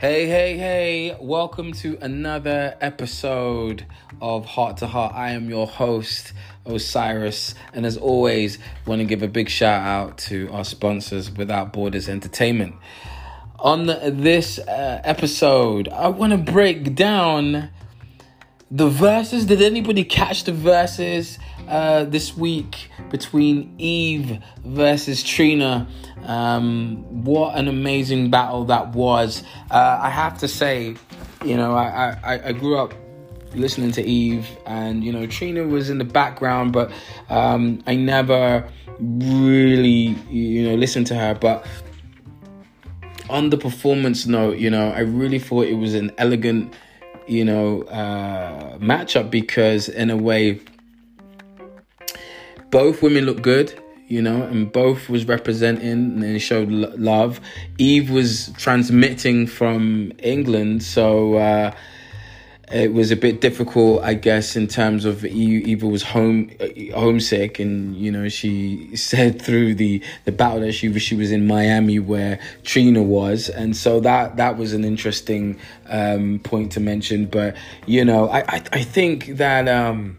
Hey, hey, hey, welcome to another episode of Heart to Heart. I am your host, Osiris, and as always, want to give a big shout out to our sponsors, Without Borders Entertainment. On this uh, episode, I want to break down the Verzuz. Did anybody catch the Verzuz uh, this week between Eve versus Trina? Um, what an amazing battle that was. Uh, I have to say, you know, I, I, I grew up listening to Eve, and you know, Trina was in the background, but um, I never really, you know, listened to her. But on the performance note, you know, I really thought it was an elegant, you know, uh, matchup because in a way, both women looked good you know, and both was representing and showed love. Eve was transmitting from England, so uh, it was a bit difficult, I guess, in terms of Eve was home uh, homesick, and you know, she said through the the battle that she was she was in Miami where Trina was, and so that that was an interesting um, point to mention. But you know, I I, I think that. Um,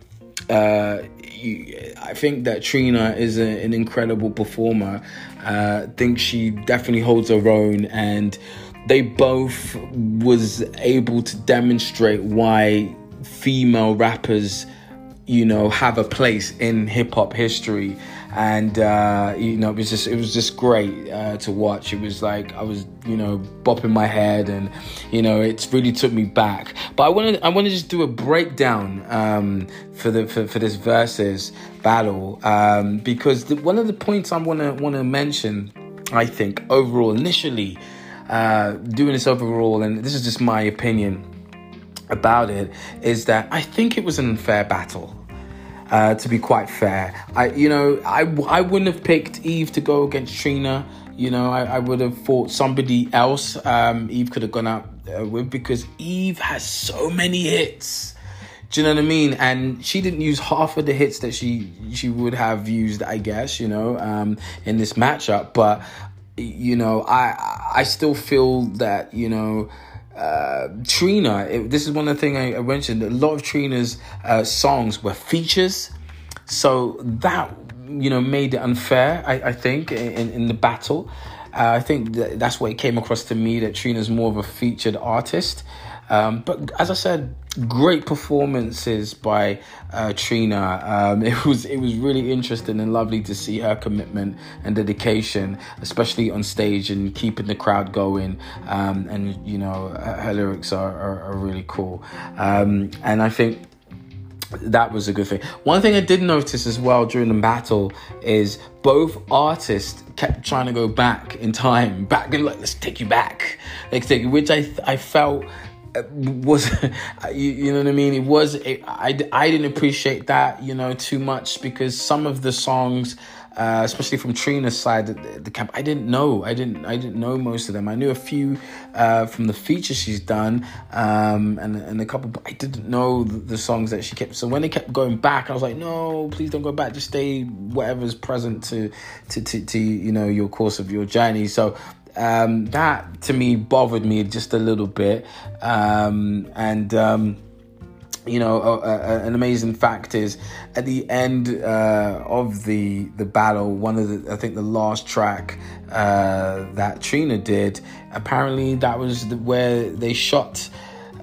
uh, I think that Trina is a, an incredible performer. Uh, I think she definitely holds her own, and they both was able to demonstrate why female rappers, you know, have a place in hip hop history and uh, you know it was just it was just great uh, to watch. It was like I was you know bopping my head, and you know it really took me back. But I wanted I want to just do a breakdown um, for the for, for this Verzuz battle um, because the, one of the points I want to want to mention, I think overall initially. Uh, doing this overall, and this is just my opinion about it, is that I think it was an unfair battle. Uh, to be quite fair, I you know I, I wouldn't have picked Eve to go against Trina. You know I, I would have thought somebody else um, Eve could have gone out uh, with because Eve has so many hits. Do you know what I mean? And she didn't use half of the hits that she she would have used, I guess. You know, um, in this matchup, but you know I I still feel that you know uh, Trina, it, this is one of the things I, I, mentioned. A lot of Trina's uh, songs were features, so that you know made it unfair. I, I think in, in the battle, uh, I think that that's what it came across to me that Trina's more of a featured artist. Um, but as I said, great performances by uh, Trina. Um, it was it was really interesting and lovely to see her commitment and dedication, especially on stage and keeping the crowd going. Um, and you know, her, lyrics are, are, are, really cool. Um, and I think that was a good thing. One thing I did notice as well during the battle is both artists kept trying to go back in time, back and like let's take you back, let's take which I I felt was you, you, know what I mean? It was it, I I didn't appreciate that you know too much because some of the songs. Uh, especially from Trina's side, the, the, camp. I didn't know. I didn't. I didn't know most of them. I knew a few uh, from the features she's done, um, and and a couple. But I didn't know the, the, songs that she kept. So when they kept going back, I was like, no, please don't go back. Just stay whatever's present to to to, to you know your course of your journey. So um, that to me bothered me just a little bit. Um, and, um, you know, an amazing fact is at the end uh, of the the battle, one of the I think the last track uh, that Trina did, apparently that was the, where they shot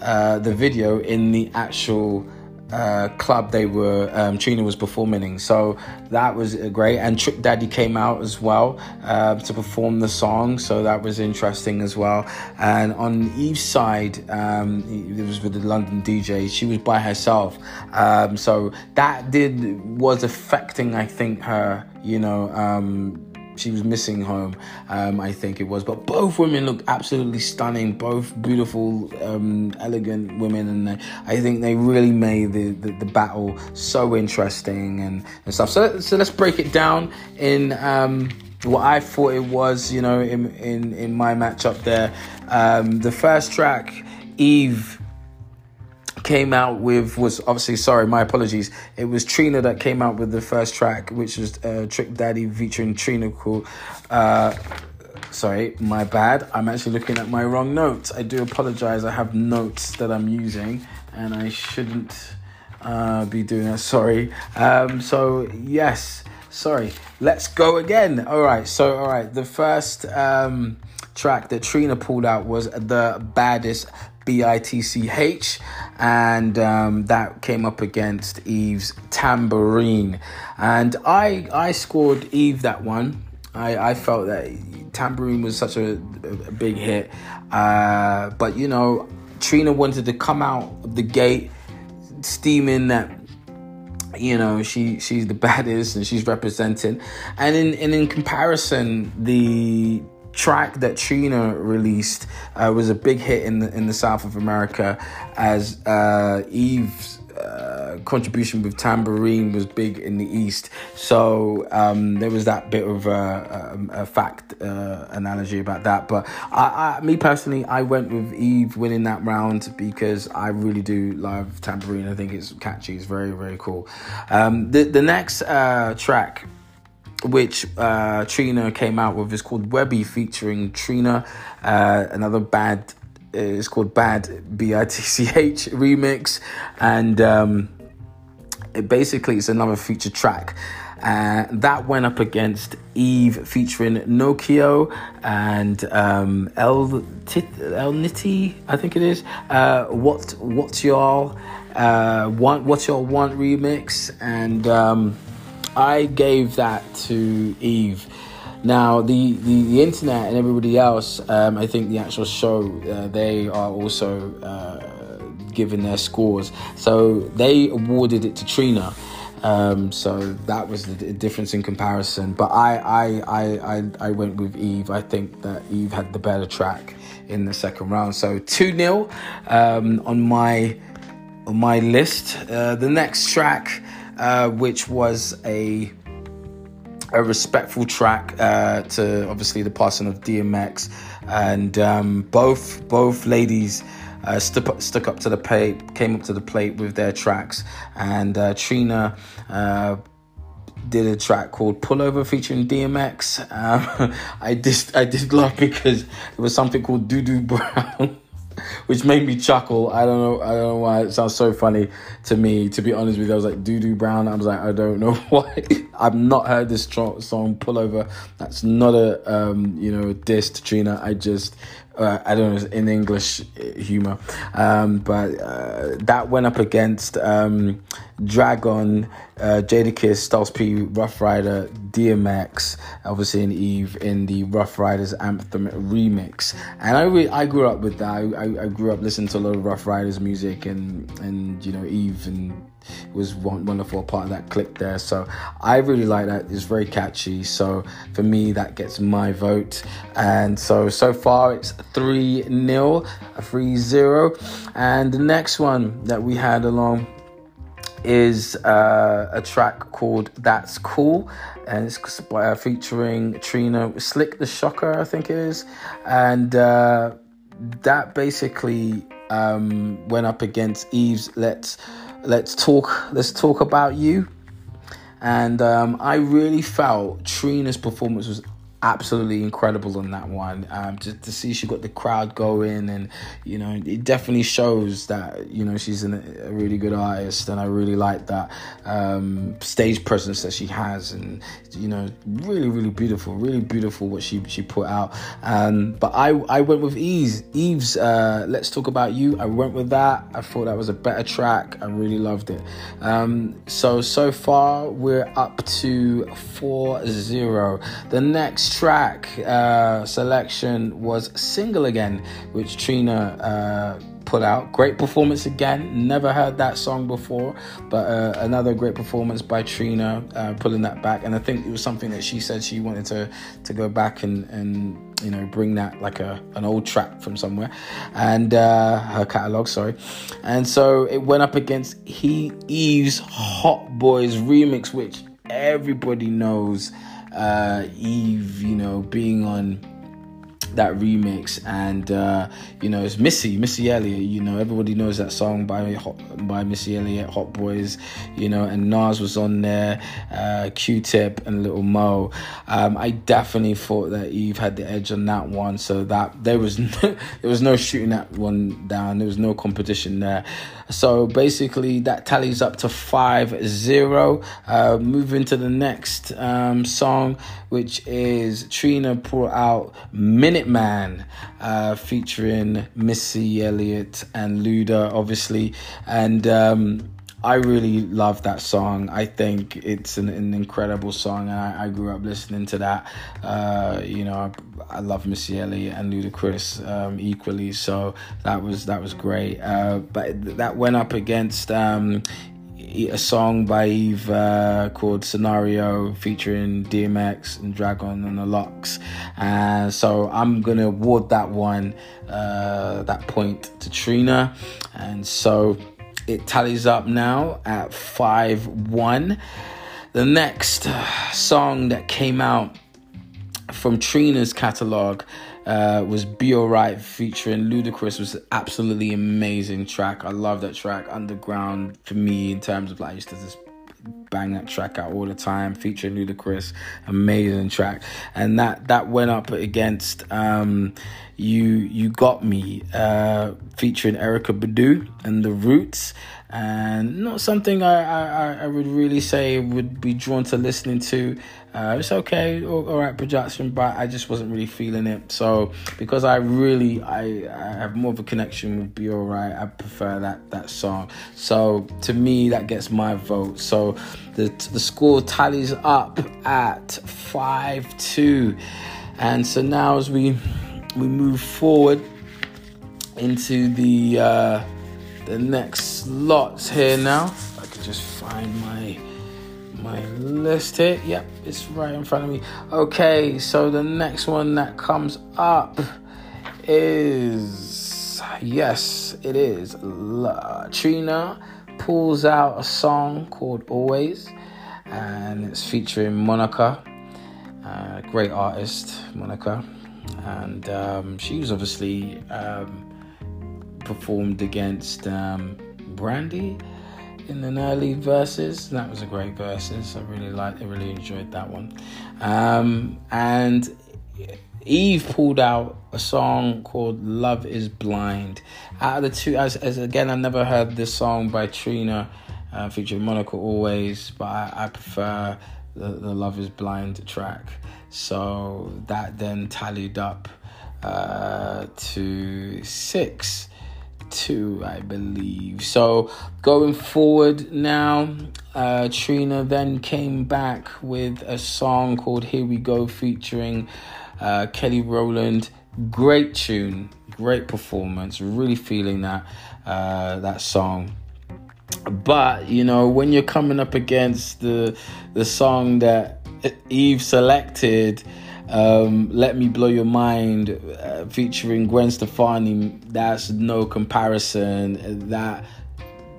uh, the video in the actual uh, club they were um, Trina was performing in. So that was great. And Trick Daddy came out as well uh, to perform the song. So that was interesting as well. And on Eve's side, um, it was with the London DJ. She was by herself. Um, so that did was affecting, I think, her. You know, um, she was missing home, um, I think it was. But both women looked absolutely stunning, both beautiful, um, elegant women, and I think they really made the, the, the, battle so interesting and, and stuff. So, so let's break it down in um, what I thought it was, you know, in, in, in my matchup there. Um, the first track, Eve came out with was obviously sorry my apologies it was trina that came out with the first track which was uh, trick daddy featuring trina called uh, Sorry, my bad. I'm actually looking at my wrong notes. I do apologize. I have notes that I'm using, and I shouldn't uh, be doing that. Sorry. Um, so yes, sorry. Let's go again. All right. So all right. The first um, track that Trina pulled out was the baddest B I T C H, and um, that came up against Eve's Tambourine, and I I scored Eve that one. I, I felt that Tambourine was such a, a big hit. Uh, but, you know, Trina wanted to come out of the gate steaming that you know she she's the baddest and she's representing and in and in comparison the track that Trina released uh, was a big hit in the in the south of America as uh, Eve's uh, contribution with tambourine was big in the east. So um, there was that bit of a, a, a fact uh, analogy about that. But I, I, me personally I went with Eve winning that round because I really do love tambourine. I think it's catchy. It's very very cool. Um, the, the next uh, track which uh, Trina came out with is called Webbie featuring Trina, uh, another bad it's called Bad B I T C H remix, and um, it basically it's another feature track. Uh, that went up against Eve featuring Nokio and um, El El Nitty, I think it is. Uh, what what's y'all uh, want? What's your want remix? And um, I gave that to Eve now, the, the, the internet and everybody else, um, I think the actual show, uh, they are also uh, given their scores. So they awarded it to Trina. Um, so that was the difference in comparison. But I, I, I, I, I went with Eve. I think that Eve had the better track in the second round. So 2 0 um, on my on my list. Uh, the next track, uh, which was a a respectful track uh, to obviously the passing of DMX, and um, both both ladies uh, stuck, stuck up to the plate, came up to the plate with their tracks, and uh, Trina. Uh, did a track called Pullover featuring DMX. Um, I just I did laugh because it was something called Doo Doo Brown which made me chuckle. I don't know. I don't know why it sounds so funny to me. To be honest with you, I was like Doo Doo Brown. I was like, I don't know why. I've not heard this song Pullover. That's not a um, you know diss to Trina. I just uh, I don't know in English uh, humor, um, but uh, that went up against um, Drag-On, uh, Jadakiss, Styles P, Ruff Ryder, DMX, obviously in Eve in the Ruff Ryders Anthem remix. And I re- I grew up with that. I, I, I, grew up listening to a lot of Ruff Ryders music and and you know Eve and was one wonderful part of that clip there. So I really like that. It's very catchy. So for me, that gets my vote. And so so far it's three 0 a three zero. And the next one that we had along is uh, a track called That's Cool, and it's uh, featuring Trina Silkk the Shocker, I think it is, and uh, that basically um, went up against Eve's Let's Let's Talk Let's Talk About You, and um, I really felt Trina's performance was absolutely incredible on that one. Um, just to see she got the crowd going, and you know, it definitely shows that you know she's an, a really good artist, and I really like that um, stage presence that she has, and you know, really, really beautiful, really beautiful what she she put out. Um, but I I went with Eve's Eve's uh, Let's Talk About You. I went with that. I thought that was a better track. I really loved it. Um, so so far we're up to 4-0. The next track uh, selection was Single Again, which Trina uh, put out. Great performance again. Never heard that song before, but uh, another great performance by Trina uh, pulling that back. And I think it was something that she said she wanted to, to go back and, and you know bring that like a an old track from somewhere and uh her catalog sorry and so it went up against he eve's hot boys remix which everybody knows uh, Eve, you know, being on that remix, and uh, you know it's Missy, Missy Elliott. You know everybody knows that song by by Missy Elliott, Hot Boys. You know, and Nas was on there, uh, Q-Tip and Little Mo. Um, I definitely thought that Eve had the edge on that one, so that there was no, there was no shooting that one down. There was no competition there. So basically, that tallies up to 5 0. Uh, moving to the next um, song, which is Trina brought out Minuteman, uh, featuring Missy Elliott and Luda, obviously. And um, I really love that song. I think it's an, an incredible song, and I, I, grew up listening to that. Uh, you know, I, I, love Missy Elliott and Ludacris um, equally, so that was that was great. Uh, but that went up against um, a song by Eve uh, called Scenario featuring DMX and Drag-On and the LOX. And so I'm going to award that one, uh, that point to Trina. And so it tallies up now at 5 1. The next song that came out from Trina's catalog uh, was Be Alright featuring Ludacris was absolutely amazing track. I love that track. Underground for me in terms of like just bang that track out all the time featuring Ludacris. Amazing track. And that that went up against um you You Got Me, uh, featuring Erykah Badu and The Roots. And not something I, I, I would really say would be drawn to listening to. Uh, it's okay, all, all right production, but I just wasn't really feeling it. So because I really I, I have more of a connection with Be Alright, I prefer that that song. So to me, that gets my vote. So the the score tallies up at five two, and so now as we we move forward into the uh, the next slots here now. I can just find my my list here. Yep, it's right in front of me. Okay, so the next one that comes up is yes, it is La Trina pulls out a song called Always, and it's featuring Monica, great artist Monica and um, she was obviously um, performed against um, Brandy in the early Verzuz. That was a great Verzuz. I really liked. I really enjoyed that one. Um, and Eve pulled out a song called "Love Is Blind." Out of the two, as, as again, I never heard this song by Trina, uh, featuring Monica Always, but I, I prefer the, the Love Is Blind track. So that then tallied up uh, to six, two, I believe. So going forward now, uh, Trina then came back with a song called Here We Go featuring uh, Kelly Rowland. Great tune, great performance. Really feeling that uh, that song but you know when you're coming up against the the song that Eve selected um, Let Me Blow Your Mind uh, featuring Gwen Stefani, that's no comparison. That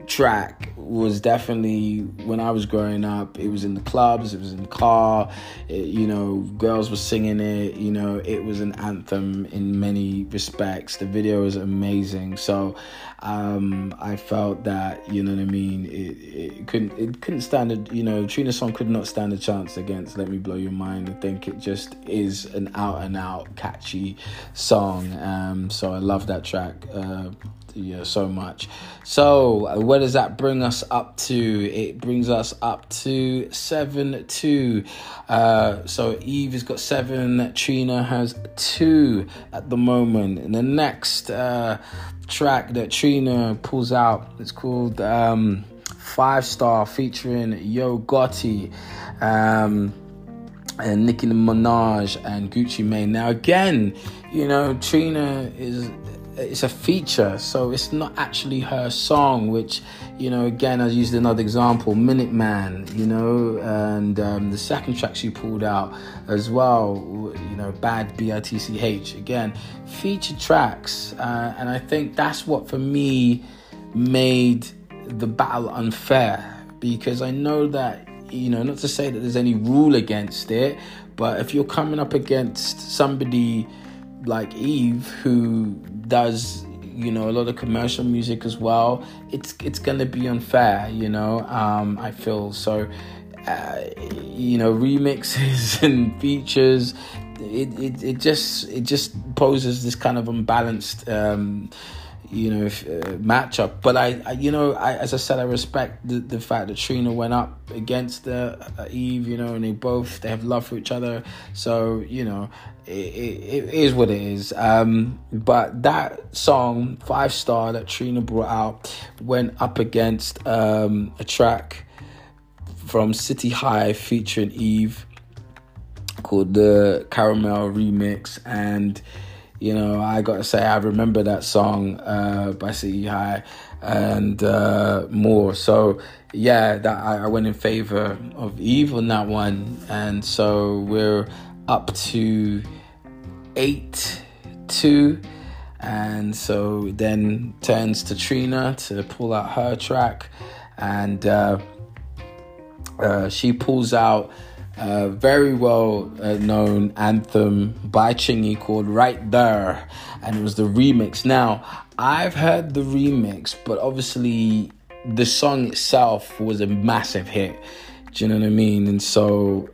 track was definitely when I was growing up. It was in the clubs, it was in the car. It, you know, girls were singing it. You know, it was an anthem in many respects. The video is amazing. So um, I felt that you know what I mean. It, it couldn't it couldn't stand a you know Trina song could not stand a chance against Let Me Blow Your Mind. I think it just is an out and out catchy song. Um, so I love that track. Uh, yeah, so much. So, where does that bring us up to? It brings us up to 7 2. Uh, so, Eve has got 7, Trina has 2 at the moment. And the next uh, track that Trina pulls out it's called um, Five Star featuring Yo Gotti. Um, and Nicki Minaj and Gucci Mane. Now, again, you know, Trina is it's a feature, so it's not actually her song. Which, you know, again, I used another example, Minuteman, you know, and um, the second track she pulled out as well, you know, Bad B I T C H. Again, feature tracks, uh, and I think that's what for me made the battle unfair because I know that you know, not to say that there's any rule against it, but if you're coming up against somebody like Eve, who does you know a lot of commercial music as well, it's it's gonna be unfair. You know, um, I feel so. Uh, you know, remixes and features. It, it it just it just poses this kind of unbalanced. Um, you know, if, uh, matchup. But I, I, you know, I, as I said, I respect the, the fact that Trina went up against uh, Eve, you know, and they both they have love for each other. So you know, it, it, is what it is. Um, but that song, Five Star, that Trina brought out, went up against um, a track from City High featuring Eve called the Caramel Remix and you know, I gotta say, I remember that song uh, by City High and uh, more. So, yeah, that I, I, went in favor of Eve on that one, and so we're up to eight two, and so then turns to Trina to pull out her track, and uh, uh she pulls out a very well uh, known anthem by Chingy called Right There, and it was the remix. Now, I've heard the remix, but obviously the song itself was a massive hit. Do you know what I mean? And so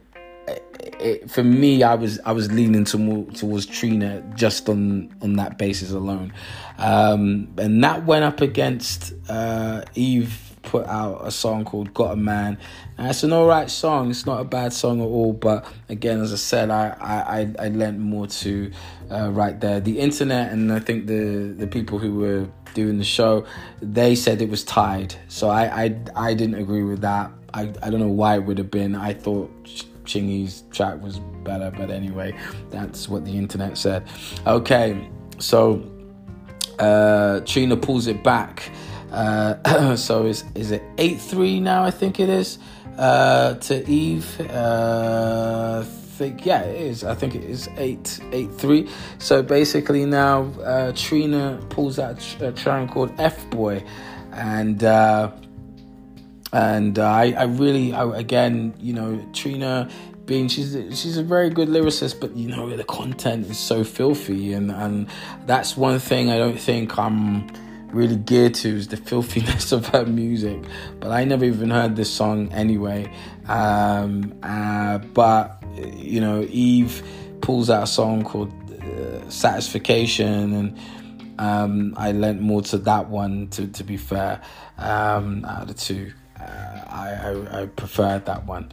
it, for me, I was I was leaning to, towards Trina just on on that basis alone, um, and that went up against uh, Eve put out a song called Got a Man. And it's an alright song. It's not a bad song at all. But again, as I said, I I, I, lent more to uh, right there. The internet and I think the the people who were doing the show, they said it was tied. So I I, I didn't agree with that. I, I don't know why it would have been. I thought Chingy's track was better, but anyway, that's what the internet said. Okay, so uh, Trina pulls it back uh, so is is it eight three now? I think it is uh, to Eve. Uh, think yeah, it is. I think it is eight eight three. So basically now uh, Trina pulls out a track called F Boy, and uh, and uh, I I really I, again you know Trina being she's she's a very good lyricist, but you know the content is so filthy, and and that's one thing I don't think I'm really geared to is the filthiness of her music. But I never even heard this song anyway. Um, uh, but you know, Eve pulls out a song called uh, "Satisfaction," and um, I lent more to that one. To to be fair, um, out of the two. Uh, I, I, I, preferred that one.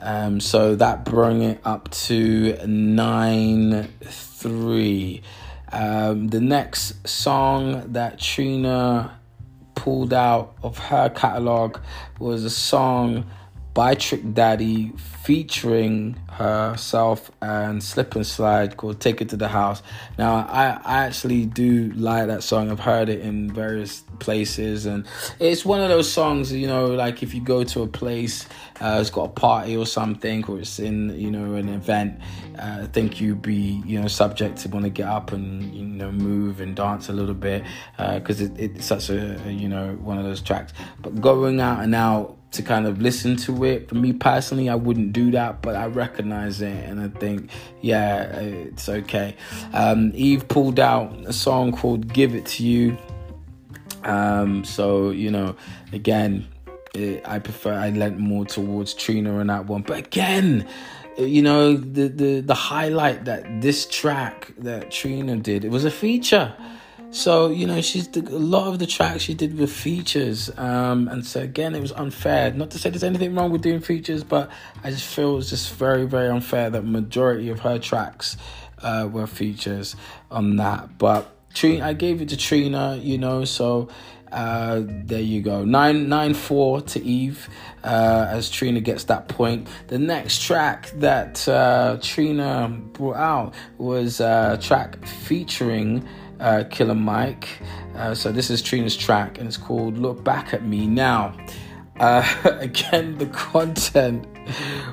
Um, so that brought it up to 9 3. Um, the next song that Trina pulled out of her catalog was a song by Trick Daddy featuring herself and Slip and Slide called Take It to the House. Now, I, I actually do like that song. I've heard it in various places, and it's one of those songs, you know, like if you go to a place, uh, it's got a party or something, or it's in, you know, an event, uh, I think you'd be, you know, subject to want to get up and, you know, move and dance a little bit because uh, it, it's such a, you know, one of those tracks. But going out and out, to kind of listen to it. For me personally, I wouldn't do that, but I recognize it and I think, yeah, it's okay. Um, Eve pulled out a song called Give It to You. Um, so, you know, again, it, I prefer, I lent more towards Trina on that one. But again, you know, the, the, the highlight that this track that Trina did, it was a feature. So you know, she's the, a lot of the tracks she did with features, um, and so again, it was unfair. Not to say there's anything wrong with doing features, but I just feel it's just very, very unfair that majority of her tracks uh, were features on that. But Trina, I gave it to Trina, you know, so uh, there you go. Nine nine four to Eve uh, as Trina gets that point. The next track that uh, Trina brought out was a track featuring uh, Killer Mike. Uh, so this is Trina's track, and it's called "Look Back at Me Now." Uh, again, the content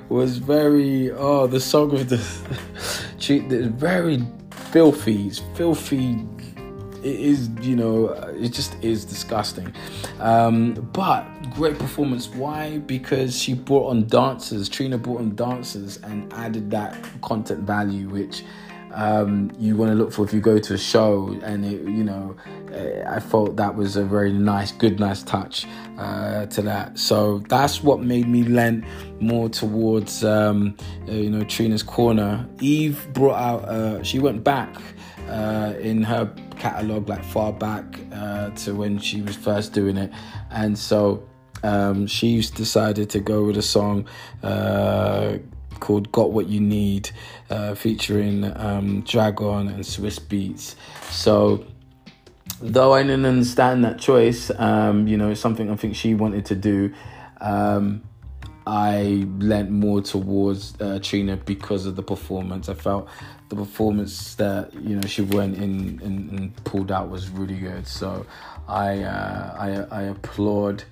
was very oh, the song of the the very filthy. It's filthy. It is, you know, it just is disgusting. Um, but great performance. Why? Because she brought on dancers. Trina brought on dancers and added that content value, which um, you want to look for if you go to a show. And it, you know, I thought that was a very nice, good, nice touch uh, to that. So that's what made me lend more towards, um, uh, you know, Trina's corner. Eve brought out. Uh, she went back uh, in her catalog, like far back uh, to when she was first doing it, and so um, she's decided to go with a song uh, called "Got What You Need," uh, featuring um, Drag-On and Swizz Beatz. So though I didn't understand that choice, um, you know, it's something I think she wanted to do. Um, I lent more towards uh, Trina because of the performance. I felt the performance that you know she went in and, and pulled out was really good. So I, uh, I I applaud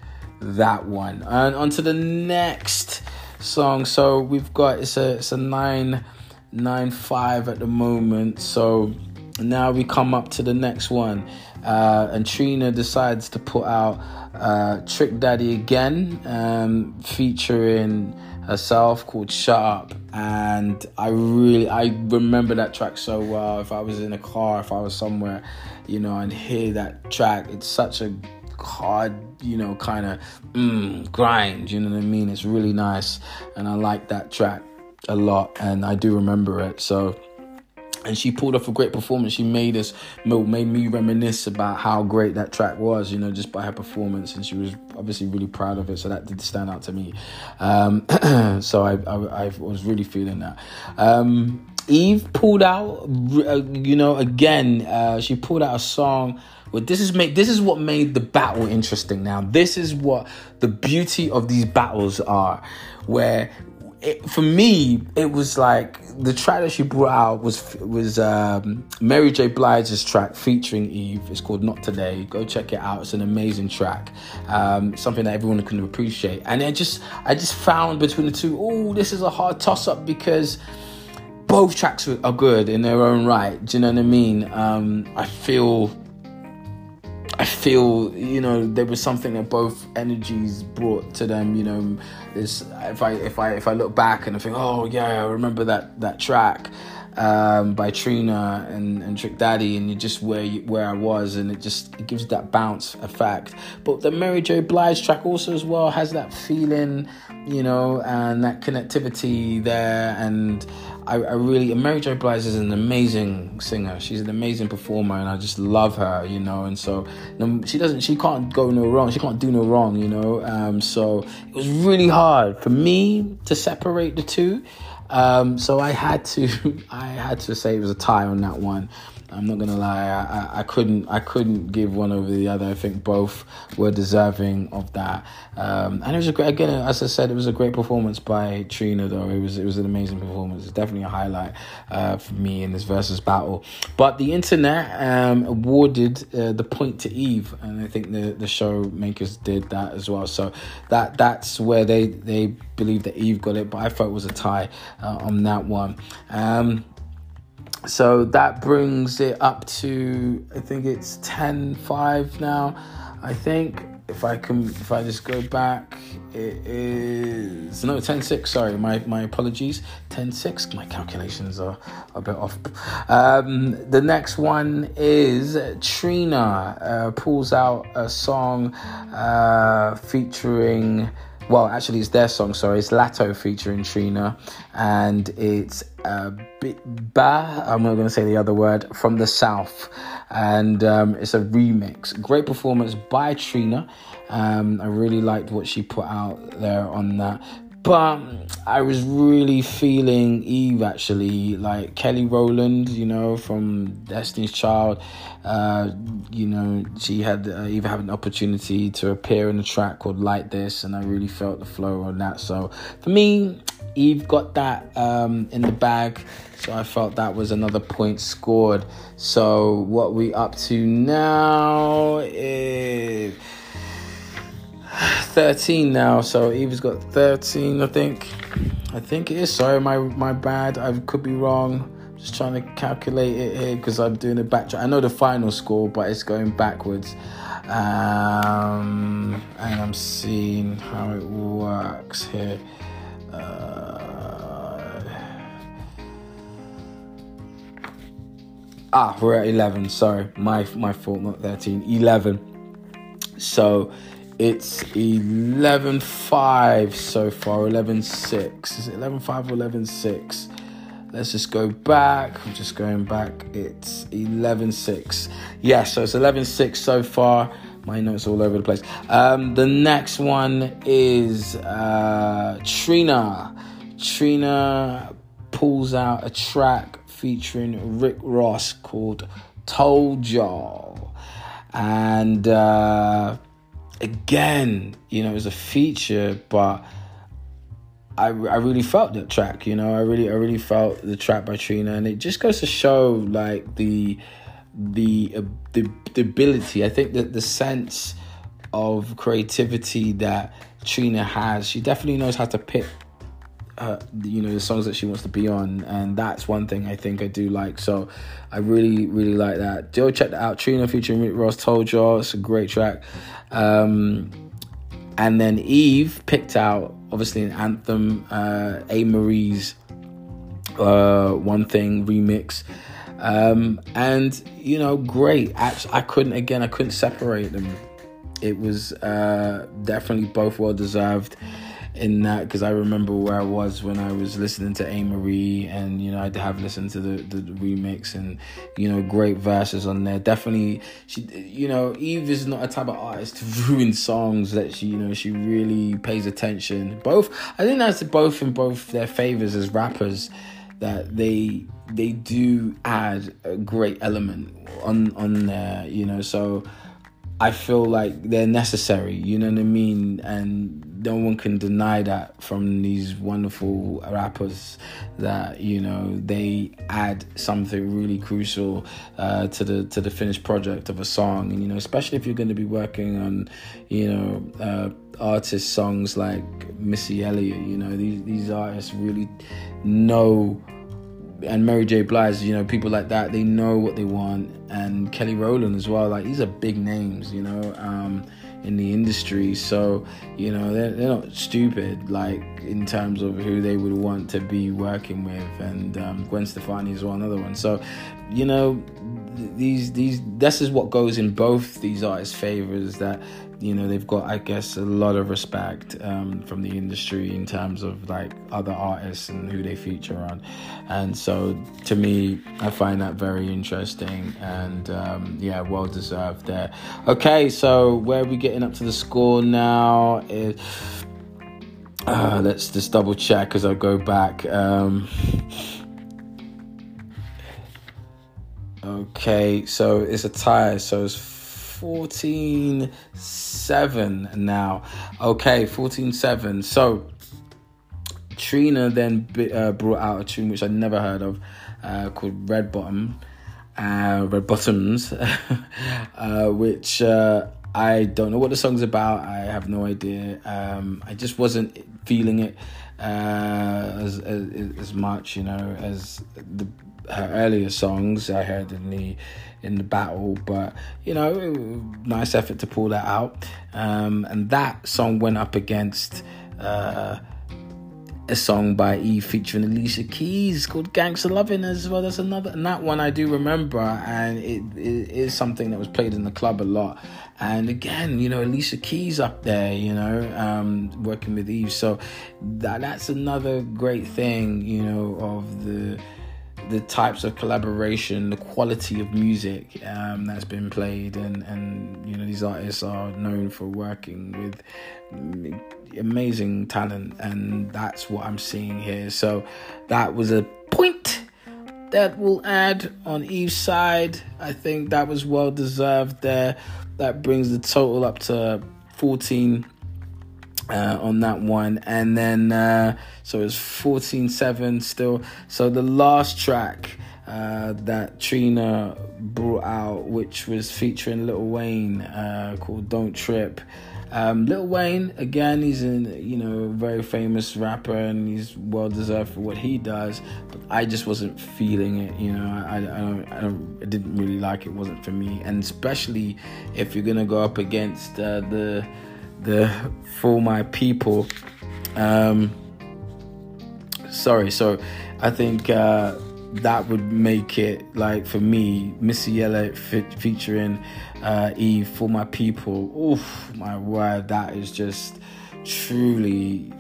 that one. And on to the next song. So we've got it's a it's a nine nine five at the moment. So now we come up to the next one, uh, and Trina decides to put out uh, Trick Daddy again, um, featuring herself called Shut Up. And I really, I remember that track so well. If I was in a car, if I was somewhere, you know, and hear that track, it's such a hard, you know, kind of mm, grind. You know what I mean? It's really nice, and I like that track a lot, and I do remember it. So and she pulled off a great performance. She made us, made me reminisce about how great that track was, you know, just by her performance, and she was obviously really proud of it. So that did stand out to me. Um, so I, I, I, was really feeling that. Um, Eve pulled out, uh, you know, again, uh, she pulled out a song. Well, this is made. This is what made the battle interesting. Now, this is what the beauty of these battles are, where it, for me, it was like the track that she brought out was was um, Mary J. Blige's track featuring Eve. It's called Not Today. Go check it out. It's an amazing track. Um, something that everyone can appreciate. And I just I just found between the two, oh, this is a hard toss up because both tracks are good in their own right. Do you know what I mean? Um, I feel I feel you know there was something that both energies brought to them. You know, this if I if I if I look back and I think, oh yeah, I remember that that track um, by Trina and, and Trick Daddy, and you just where you, where I was, and it just it gives that bounce effect. But the Mary J. Blige track also as well has that feeling, you know, and that connectivity there, and I, I really Mary J. Blige is an amazing singer. She's an amazing performer, and I just love her, you know. And so she doesn't, she can't go no wrong. She can't do no wrong, you know. Um, so it was really hard for me to separate the two. Um, so I had to, I had to say it was a tie on that one. I'm not gonna lie, I, I, couldn't I couldn't give one over the other. I think both were deserving of that. Um, and it was a great again, as I said, it was a great performance by Trina. Though it was it was an amazing performance. It's definitely a highlight uh, for me in this Verzuz battle. But the internet um, awarded uh, the point to Eve, and I think the the show makers did that as well. So that that's where they they believe that Eve got it, but I thought it was a tie uh, on that one. Um, so that brings it up to I think it's 10 5 now. I think if I can if I just go back it is no 10 6 sorry my, my apologies 10 6 my calculations are a bit off um, the next one is Trina uh, pulls out a song uh, featuring well, actually, it's their song. Sorry, it's Latto featuring Trina, and it's a bit ba. I'm not going to say the other word from the south, and um, it's a remix. Great performance by Trina. Um, I really liked what she put out there on that. But I was really feeling Eve actually, like Kelly Rowland, you know, from Destiny's Child. Uh, you know, she had uh, even had an opportunity to appear in a track called Like This, and I really felt the flow on that. So for me, Eve got that um, in the bag. So I felt that was another point scored. So what we up to now is 13 now, so Eva's got 13, I think. I think it is. Sorry, my my bad. I could be wrong. Just trying to calculate it here because I'm doing a back. I know the final score, but it's going backwards. Um, and I'm seeing how it works here. Uh, Ah, we're at 11. Sorry, my my fault, not 13. 11. So it's 11 5 so far, 11 6. Is it 11 5 or 11 6? Let's just go back. I'm just going back. It's 11 6. Yeah, so it's 11 6 so far. My notes all over the place. Um, the next one is uh, Trina. Trina pulls out a track featuring Rick Ross called Told Y'all. And uh, again, you know, it was a feature, but I, I really felt that track, you know, I really I really felt the track by Trina, and it just goes to show like the the uh, the, the ability. I think that the sense of creativity that Trina has, she definitely knows how to pick uh, you know the songs that she wants to be on and that's one thing i think i do like. So i really really like that. Do check that out. Trina featuring rick ross told y'all it's a great track. Um, and then eve picked out obviously an anthem uh Amerie's uh one thing remix. Um and you know great. Actually, i couldn't again i couldn't separate them. It was uh definitely both well deserved in that because I remember where I was when I was listening to Amerie and you know I'd have listened to the, the, the remix and you know great verses on there. Definitely, she you know Eve is not a type of artist to ruin songs that she you know she really pays attention. Both I think that's both in both their favors as rappers that they they do add a great element on on there you know so I feel like they're necessary, you know what I mean? And no one can deny that from these wonderful rappers that, you know, they add something really crucial uh, to the to the finished project of a song. And, you know, especially if you're going to be working on, you know, uh, artist songs like Missy Elliott, you know, these, these artists really know and Mary J. Blige, you know, people like that, they know what they want. And Kelly Rowland as well, like these are big names, you know, um, in the industry. So, you know, they're, they're not stupid, like in terms of who they would want to be working with. And um, Gwen Stefani is one another one. So, you know, these these this is what goes in both these artists' favors that you know they've got i guess a lot of respect um, from the industry in terms of like other artists and who they feature on. And so to me i find that very interesting and um, yeah well deserved there. Okay so where are we getting up to the score now? Is uh, let's just double check as i go back. Um, okay so it's a tie so it's 14 7 now. Okay, 14 7. So, Trina then uh, brought out a tune which I'd never heard of uh, called Red Bottom. Uh, Red Bottoms, uh, which uh, I don't know what the song's about. I have no idea. Um, I just wasn't feeling it uh, as, as, as much, you know, as the her earlier songs I heard in the in the battle, but you know, nice effort to pull that out. Um, and that song went up against uh, a song by Eve featuring Alicia Keys called Gangsta Lovin' as well. That's another, and that one I do remember, and it, it is something that was played in the club a lot. And again, you know, Alicia Keys up there, you know, um, working with Eve. So that that's another great thing, you know, of the the types of collaboration, the quality of music um, that's been played, and and you know these artists are known for working with amazing talent, and that's what I'm seeing here. So that was a point that will add on each side. I think that was well deserved there. That brings the total up to 14 uh, on that one. And then, uh, so it's 14 7 still. So the last track uh, that Trina brought out, which was featuring Lil Wayne, uh, called Don't Trip. Um, Lil Wayne, again, he's a you know very famous rapper and he's well deserved for what he does. But I just wasn't feeling it. You know, I, I don't, I don't, I didn't really like it. wasn't for me. And especially if you're gonna go up against uh, the the for my people. Um, sorry, so I think uh, that would make it like for me, Missy Elliott featuring uh, Eve for my people. Oof, my word, that is just truly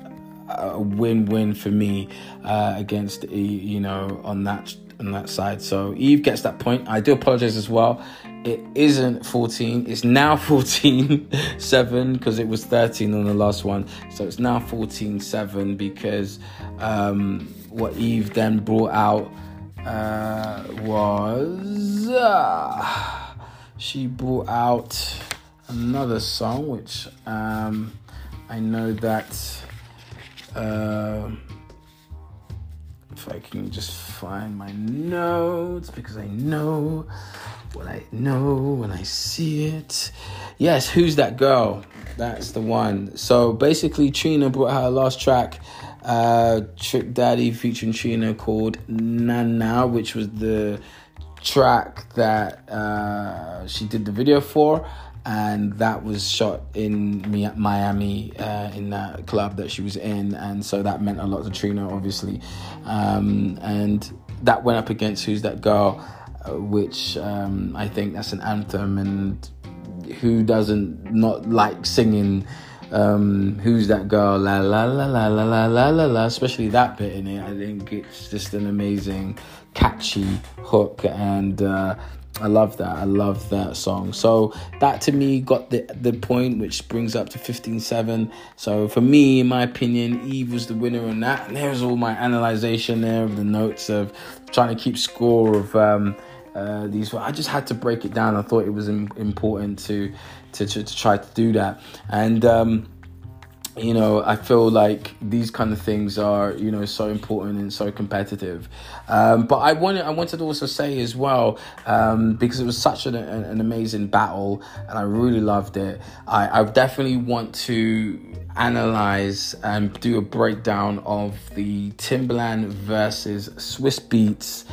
a win-win for me uh, against you know on that on that side. So Eve gets that point. I do apologize as well. It isn't 14. It's now 14 7 because it was 13 on the last one. So it's now 14 7 because um, what Eve then brought out uh, was uh, she brought out another song which um, I know that. Uh, if I can just find my notes because I know what I know when I see it. Yes, who's that girl? That's the one. So basically, Trina brought her last track, uh, Trick Daddy featuring Trina called Nana, which was the track that uh, she did the video for and that was shot in Miami uh, in that club that she was in, and so that meant a lot to Trina, obviously. Um, and that went up against Who's That Girl, which um, I think that's an anthem, and who doesn't not like singing? Um, who's that girl? La la la la la la la la la. Especially that bit in it. I think it's just an amazing, catchy hook, and uh, I love that. I love that song. So that to me got the the point, which brings up to 15-7. So for me, in my opinion, Eve was the winner on that. And there's all my analyzation there of the notes of trying to keep score of um, uh, these. I just had to break it down. I thought it was important to to, to, to try to do that. And um, you know i feel like these kind of things are you know so important and so competitive um, but i wanted i wanted to also say as well um, because it was such an, an, amazing battle and i really loved it I, I definitely want to analyze and do a breakdown of the timbaland versus Swizz Beatz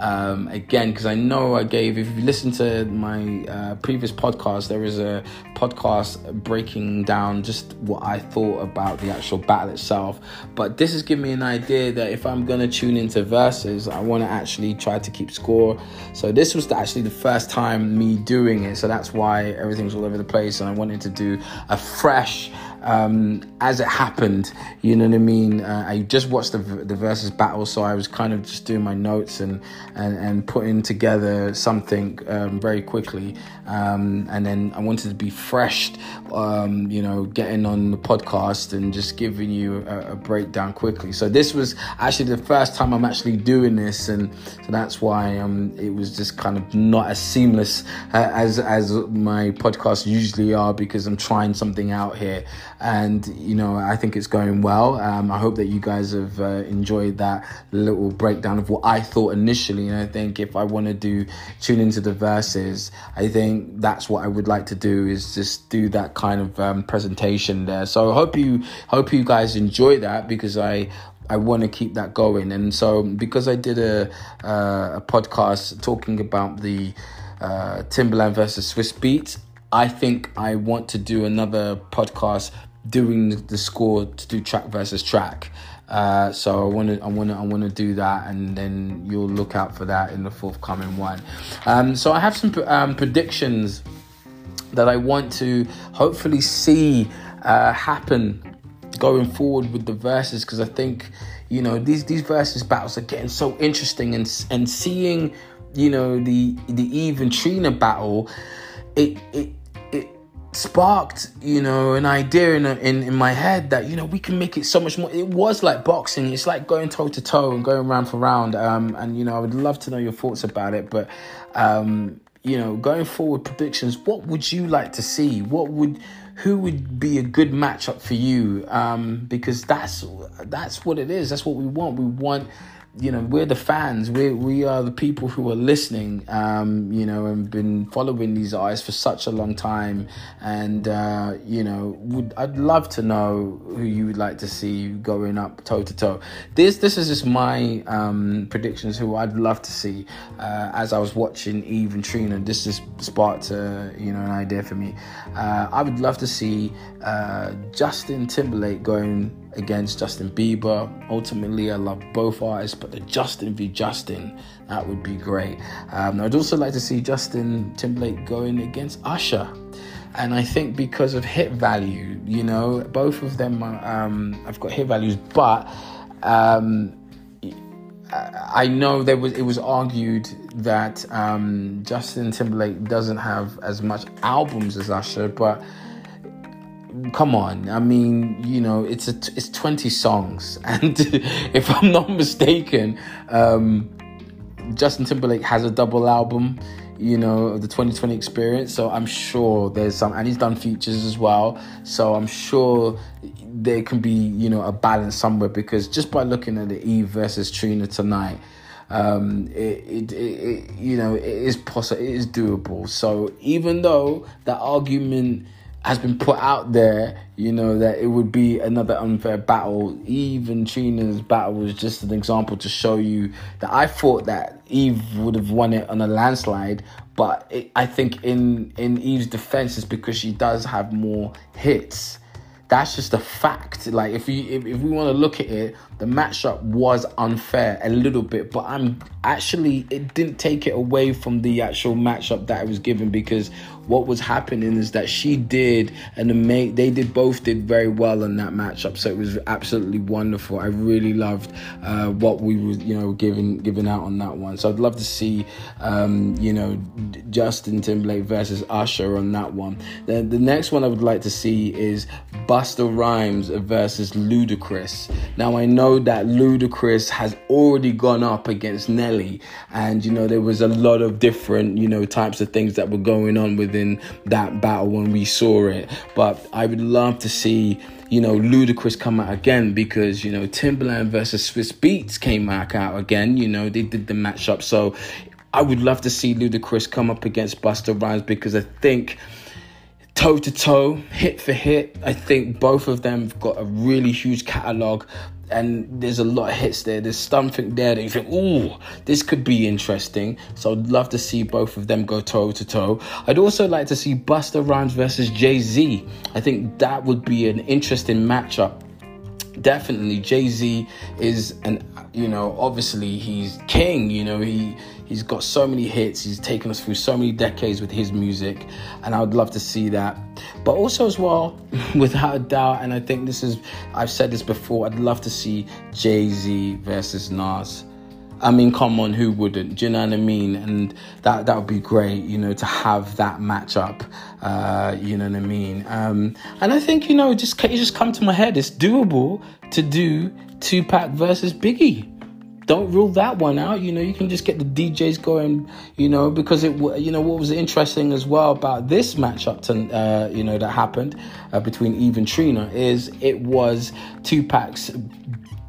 um, again because I know I gave. If you listen to my uh, previous podcast, there is a podcast breaking down just what I thought about the actual battle itself. But this has given me an idea that if I'm gonna tune into Verzuz, I want to actually try to keep score. So this was actually the first time me doing it, so that's why everything's all over the place, and I wanted to do a fresh um, as it happened. You know what I mean? Uh, I just watched the the Verzuz battle, so I was kind of just doing my notes and and, and putting together something um, very quickly. Um, and then I wanted to be fresh, um, you know, getting on the podcast and just giving you a, a, breakdown quickly. So this was actually the first time I'm actually doing this, and so that's why um, it was just kind of not as seamless uh, as as my podcasts usually are because I'm trying something out here and you know I think it's going well. Um, I hope that you guys have uh, enjoyed that little breakdown of what I thought initially, and I think if I want to do tune into the Verzuz, I think that's what I would like to do is just do that kind of um, presentation there. So I hope you hope you guys enjoy that because I I want to keep that going. And so because I did a uh, a podcast talking about the uh, Timbaland versus Swizz Beatz, I think I want to do another podcast doing the score to do track versus track. Uh, so I want to, I want to, I want to do that, and then you'll look out for that in the forthcoming one. Um, so I have some um, predictions that I want to hopefully see uh, happen going forward with the Verzuz because I think you know these these Verzuz battles are getting so interesting, and and seeing you know the the Eve and Trina battle, it it sparked you know an idea in, in in my head that you know we can make it so much more. It was like boxing. It's like going toe to toe and going round for round. Um and you know i would love to know your thoughts about it. But um you know going forward predictions what would you like to see? What would who would be a good matchup for you? Um because that's that's what it is. That's what we want. We want you know we're the fans. We we are the people who are listening um you know and been following these artists for such a long time. And uh you know would I'd love to know who you would like to see going up toe to toe. This this is just my um predictions who I'd love to see uh as I was watching Eve and Trina. This just sparked uh, you know an idea for me. Uh I would love to see uh Justin Timberlake going against Justin Bieber. Ultimately, I love both artists, but the Justin v Justin, that would be great. Um, I'd also like to see Justin Timberlake going against Usher. And I think because of hit value, you know, both of them are, um, have got hit values, but um, I know there was it was argued that um, Justin Timberlake doesn't have as much albums as Usher, but come on i mean you know it's a it's 20 songs. And if i'm not mistaken um, justin timberlake has a double album you know the 2020 experience. So i'm sure there's some and he's done features as well. So i'm sure there can be you know a balance somewhere because just by looking at the eve versus trina tonight um, it, it, it, you know it is possible it is doable. So even though that argument has been put out there, you know, that it would be another unfair battle. Even Trina's battle was just an example to show you that I thought that Eve would have won it on a landslide, but it, I think in in Eve's defense is because she does have more hits that's just a fact. Like if you if, if we want to look at it, the matchup was unfair a little bit, but I'm actually it didn't take it away from the actual matchup that I was given because what was happening is that she did and the mate they did both did very well in that matchup. So it was absolutely wonderful. I really loved uh, what we were you know giving giving out on that one. So I'd love to see um, you know Justin Timberlake versus Usher on that one. Then the next one I would like to see is. Busta Rhymes versus Ludacris. Now I know that Ludacris has already gone up against Nelly, and you know there was a lot of different you know types of things that were going on within that battle when we saw it. But I would love to see you know, Ludacris come out again because, you know, Timbaland versus Swizz Beatz came back out again. You know, they did the matchup. So I would love to see Ludacris come up against Busta Rhymes because I think toe to toe, hit for hit. I think both of them have got a really huge catalogue and there's a lot of hits there. There's something there that you think, oh, this could be interesting. So I'd love to see both of them go toe to toe. I'd also like to see Busta Rhymes versus Jay Z. I think that would be an interesting matchup definitely Jay Z is an you know obviously he's king you know he He's got so many hits. He's taken us through so many decades with his music, and I would love to see that. But also as well, without a doubt, and I think this is I've said this before. I'd love to see Jay Z versus Nas. I mean, come on, who wouldn't? Do you know what I mean? And that that would be great, you know, to have that matchup. Uh, you know what I mean? Um, and I think you know, just it just come to my head. It's doable to do Tupac versus Biggie don't rule that one out. You know, you can just get the DJs going. You know, because it, you know, what was interesting as well about this matchup, to, uh, you know, that happened uh, between Eve and Trina is it was Tupac's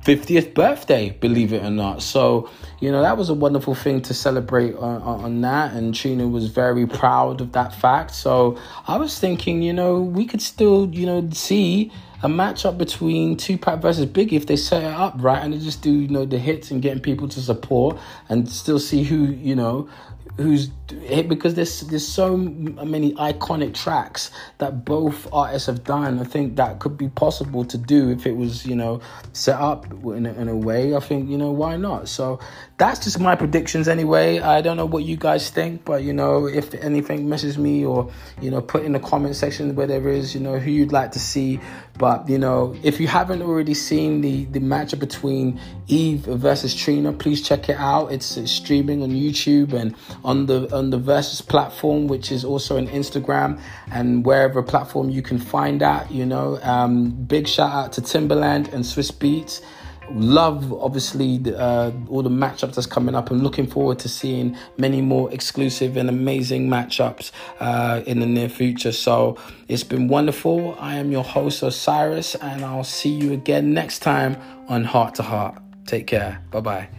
50th birthday, believe it or not. So, you know, that was a wonderful thing to celebrate on, on, that. And Trina was very proud of that fact. So I was thinking, you know, we could still, you know, see a matchup between Tupac versus Biggie if they set it up right and they just do you know the hits and getting people to support and still see who you know who's eh, because there's there's so many iconic tracks that both artists have done. I think that could be possible to do if it was you know set up in a, in a way. I think you know why not. So that's just my predictions anyway. I don't know what you guys think, but you know if anything misses me or you know put in the comment section where there is you know who you'd like to see. But you know if you haven't already seen the the matchup between Eve versus Trina, please check it out. It's, it's streaming on YouTube and on the on the Verzuz platform, which is also an Instagram and wherever platform you can find that. You know, um, big shout out to Timbaland and Swizz Beatz. Love, obviously, uh, all the matchups that's coming up, and looking forward to seeing many more exclusive and amazing matchups uh, in the near future. So it's been wonderful. I am your host, Osiris, and I'll see you again next time on Heart to Heart. Take care. Bye bye.